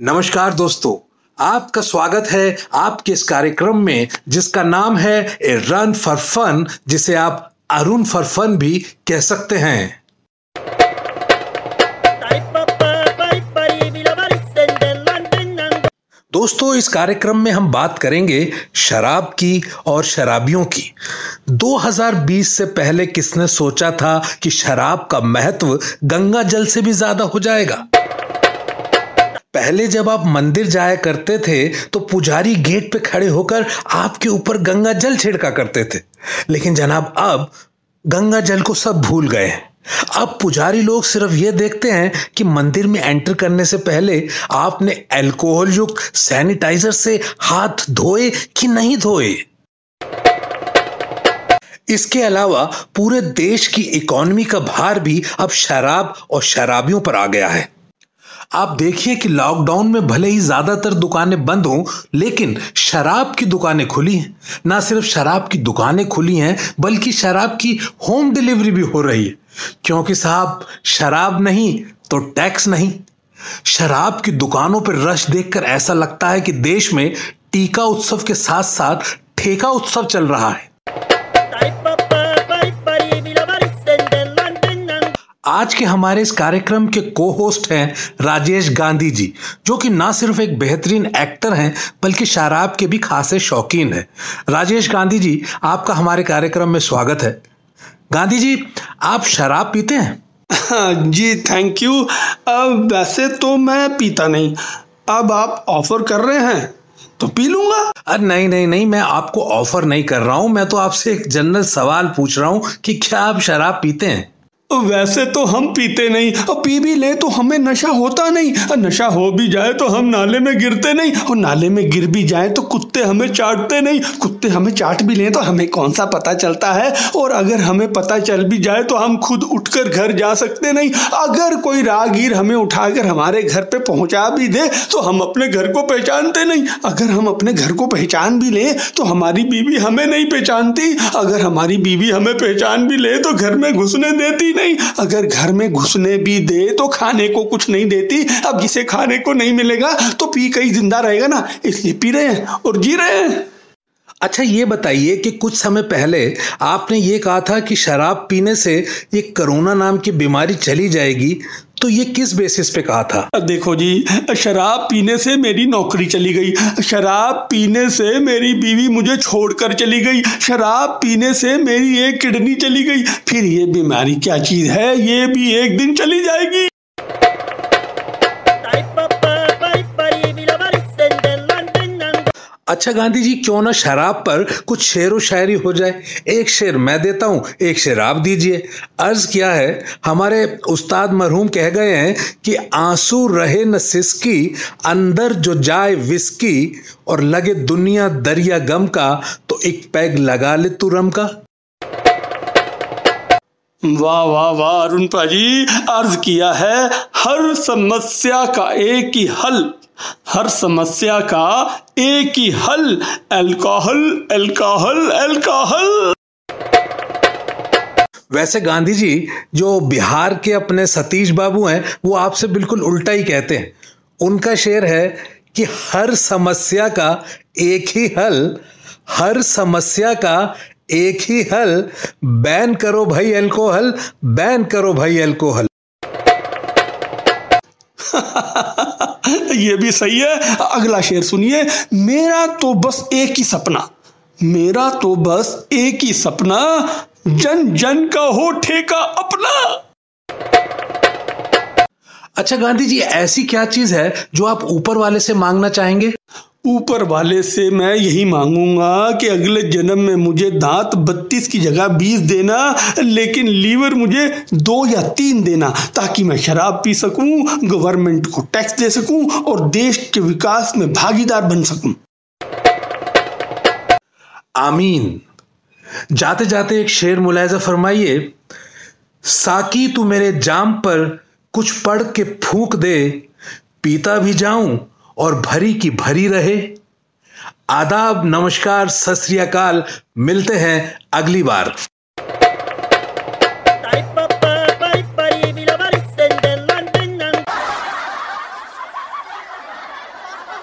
नमस्कार दोस्तों, आपका स्वागत है आपके इस कार्यक्रम में, जिसका नाम है ए रन फॉर फन, जिसे आप अरुण फॉर फन भी कह सकते हैं। दोस्तों, इस कार्यक्रम में हम बात करेंगे शराब की और शराबियों की। 2020 से पहले किसने सोचा था कि शराब का महत्व गंगा जल से भी ज़्यादा हो जाएगा? पहले जब आप मंदिर जाया करते थे तो पुजारी गेट पे खड़े होकर आपके ऊपर गंगा जल छिड़का करते थे। लेकिन जनाब, अब गंगा जल को सब भूल गए अब पुजारी लोग सिर्फ़ ये देखते हैं कि मंदिर में एंटर करने से पहले आपने अल्कोहल युक्त सैनिटाइजर से हाथ धोए कि नहीं धोए? इसके अलावा पूरे देश की इकोनॉमी का भार भी अब शराब और शराबियों पर आ गया है। आप देखिए कि लॉकडाउन में भले ही ज़्यादातर दुकानें बंद हों, लेकिन शराब की दुकानें खुली हैं। ना सिर्फ़ शराब की दुकानें खुली हैं, बल्कि शराब की होम डिलीवरी भी हो रही है। क्योंकि साहब, शराब नहीं तो टैक्स नहीं। शराब की दुकानों पर रश देखकर ऐसा लगता है कि देश में टीका उत्सव के साथ साथ ठेका उत्सव चल रहा है। आज के हमारे इस कार्यक्रम के को होस्ट हैं राजेश गांधी जी जो कि ना सिर्फ़ एक बेहतरीन एक्टर हैं बल्कि शराब के भी खासे शौकीन हैं। राजेश गांधी जी आपका हमारे कार्यक्रम में स्वागत है। गांधी जी आप शराब पीते हैं? जी थैंक यू अब वैसे तो मैं पीता नहीं। अब आप ऑफ़र कर रहे हैं तो पी लूँगा। अरे नहीं नहीं नहीं मैं आपको ऑफ़र नहीं कर रहा हूँ। मैं तो आपसे एक जनरल सवाल पूछ रहा हूँ कि क्या आप शराब पीते हैं? वैसे तो हम पीते नहीं, और पी भी ले तो हमें नशा होता नहीं। और नशा हो भी जाए तो हम नाले में गिरते नहीं, और नाले में गिर भी जाए तो कुत्ते हमें चाटते नहीं। कुत्ते हमें चाट भी लें तो हमें कौन सा पता चलता है? और अगर हमें पता चल भी जाए तो हम खुद उठकर घर जा सकते नहीं। अगर कोई राहगीर हमें उठाकर हमारे घर पर पहुँचा भी दे तो हम अपने घर को पहचानते नहीं। अगर हम अपने घर को पहचान भी लें तो हमारी बीवी हमें नहीं पहचानती। अगर हमारी बीवी हमें पहचान भी ले तो घर में घुसने देती नहीं, अगर घर में घुसने भी दे तो खाने को कुछ नहीं देती, अब जिसे खाने को नहीं मिलेगा तो पी कहीं ज़िंदा रहेगा ना, इसलिए पी रहे हैं और जी रहे हैं। अच्छा ये बताइए कि कुछ समय पहले आपने ये कहा था कि शराब पीने से ये कोरोना नाम की बीमारी चली जाएगी तो ये किस बेसिस पे कहा था? देखो जी, शराब पीने से मेरी नौकरी चली गई। शराब पीने से मेरी बीवी मुझे छोड़कर चली गई। शराब पीने से मेरी एक किडनी चली गई। फिर ये बीमारी क्या चीज़ है? ये भी एक दिन चली जाएगी। अच्छा गांधी जी, क्यों ना शराब पर कुछ शेर व शायरी हो जाए? एक शेर मैं देता हूँ, एक शेर आप दीजिए। अर्ज़ क्या है, हमारे उस्ताद मरहूम कह गए हैं कि आँसू रहे न सिसकी, अंदर जो जाए विस्की, और लगे दुनिया दरिया गम का तो एक पैग लगा ले तू रम का। वाह वाह वाह, अरुण पाजी, अर्ज़ किया है, हर समस्या का एक ही हल। हर समस्या का एक ही हल अल्कोहल अल्कोहल अल्कोहल वैसे गांधी जी जो बिहार के अपने सतीश बाबू हैं वो आपसे बिल्कुल उल्टा ही कहते हैं। उनका शेर है कि हर समस्या का एक ही हल हर समस्या का एक ही हल बैन करो भाई अल्कोहल बैन करो भाई अल्कोहल ये भी सही है। अगला शेर सुनिए। मेरा तो बस एक ही सपना, मेरा तो बस एक ही सपना, जन जन का हो ठेका अपना। अच्छा गांधी जी, ऐसी क्या चीज़ है जो आप ऊपर वाले से मांगना चाहेंगे? ऊपर वाले से मैं यही मांगूँगा कि अगले जन्म में मुझे दांत बत्तीस की जगह बीस देना, लेकिन लीवर मुझे दो या तीन देना, ताकि मैं शराब पी सकूँ, गवर्नमेंट को टैक्स दे सकूँ, और देश के विकास में भागीदार बन सकूँ। आमीन। जाते जाते एक शेर मुलायजा फरमाइए, साकी तू मेरे जाम पर कुछ पढ़ के फूक दे, पीता भी जाऊँ और भरी की भरी रहे। आदाब नमस्कार सत मिलते हैं अगली बार।